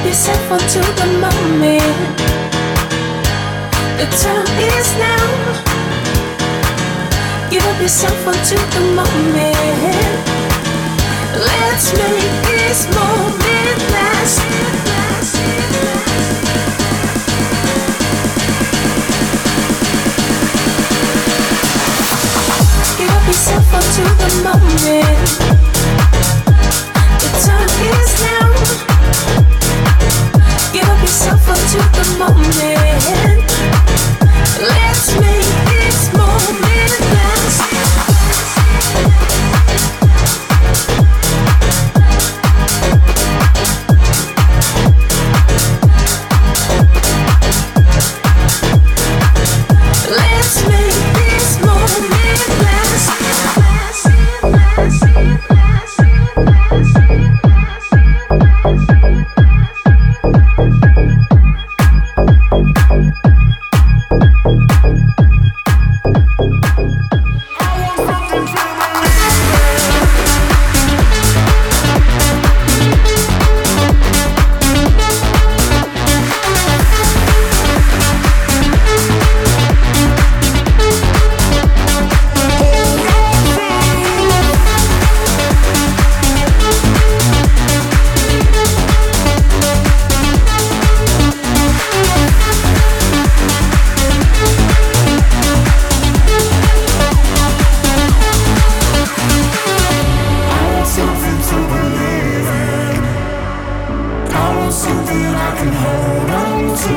Grab yourself onto the moment. The time is now. Give yourself onto the moment. Let's make this moment last. Give yourself onto the moment. The time is now. to the moment. something I can hold on to.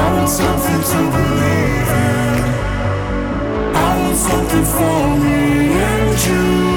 I want something to believe in. I want something for me and you.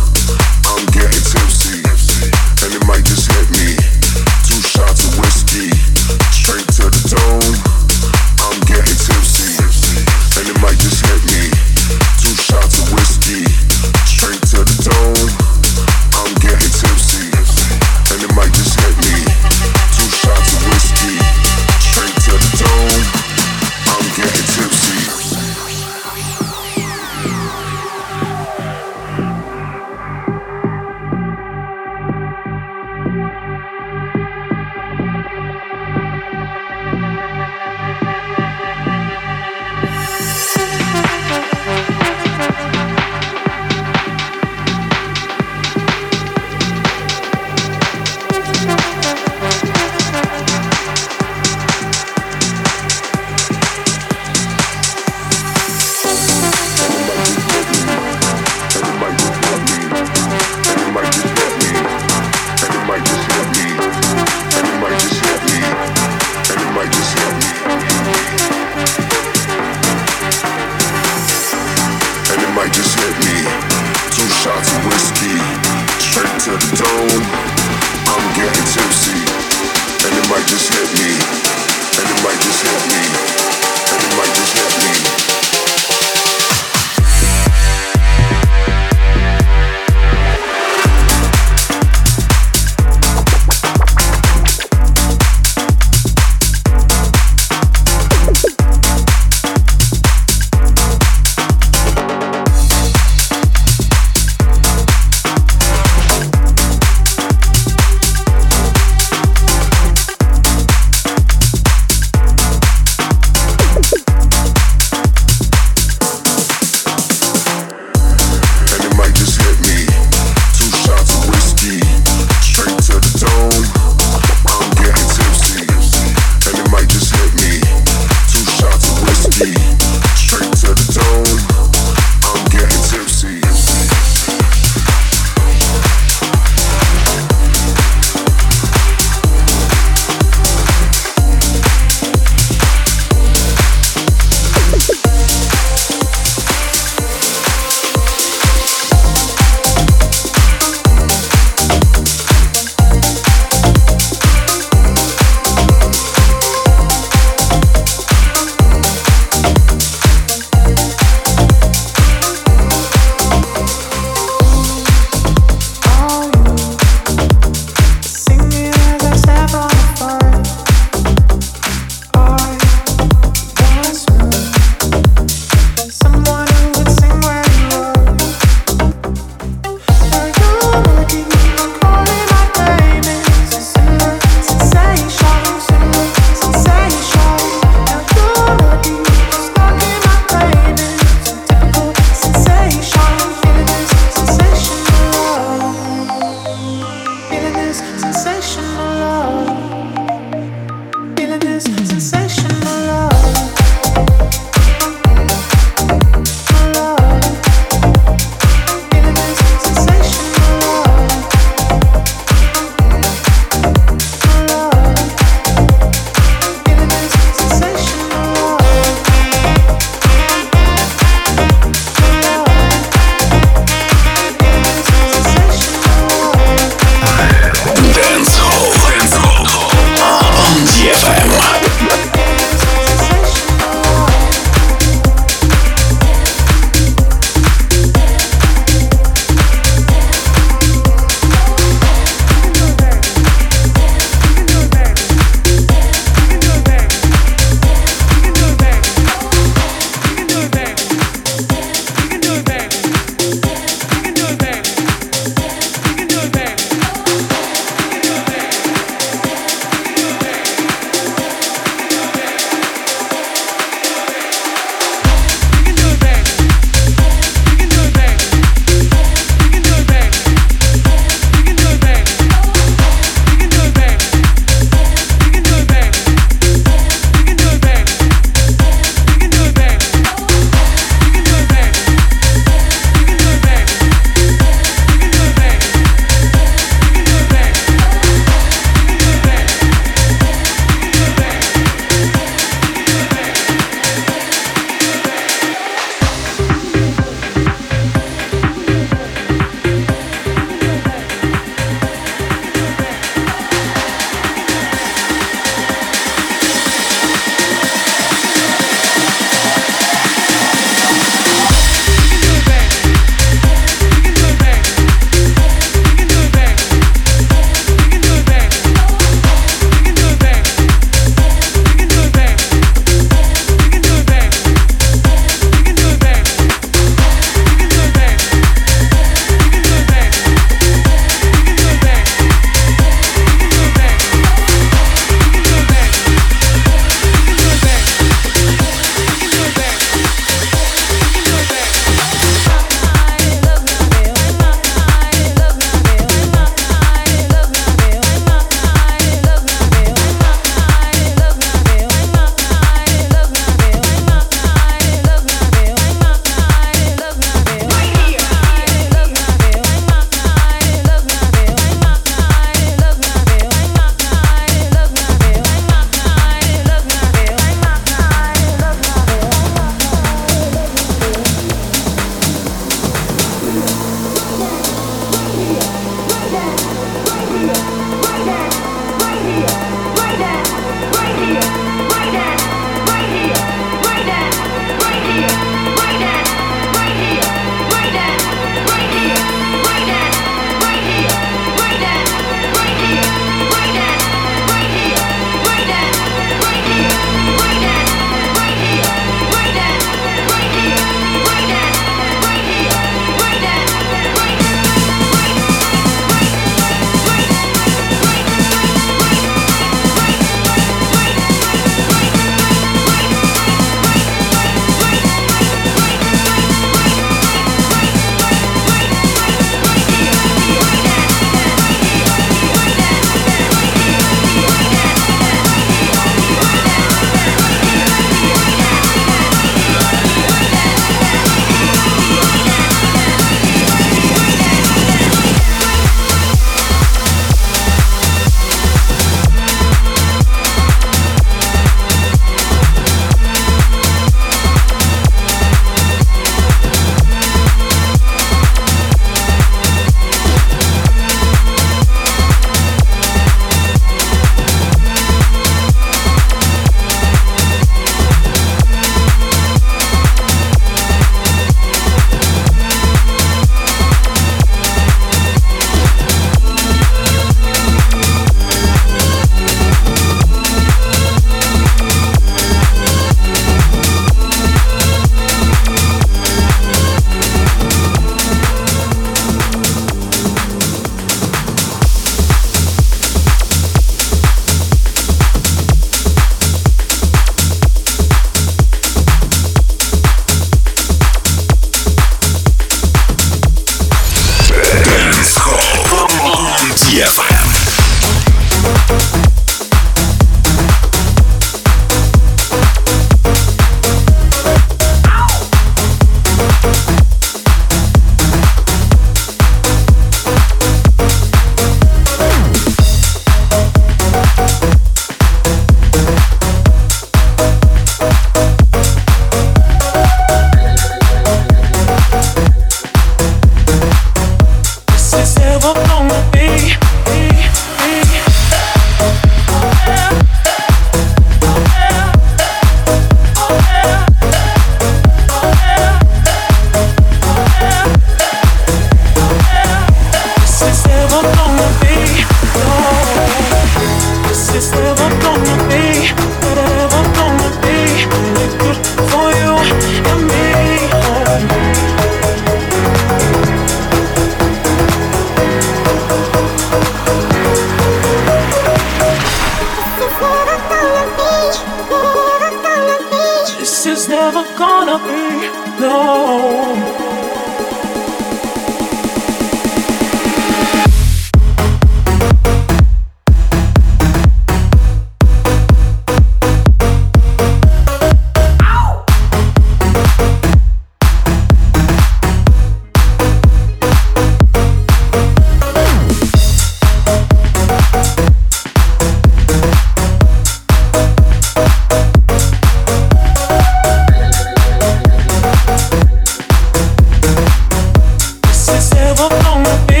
myself up on the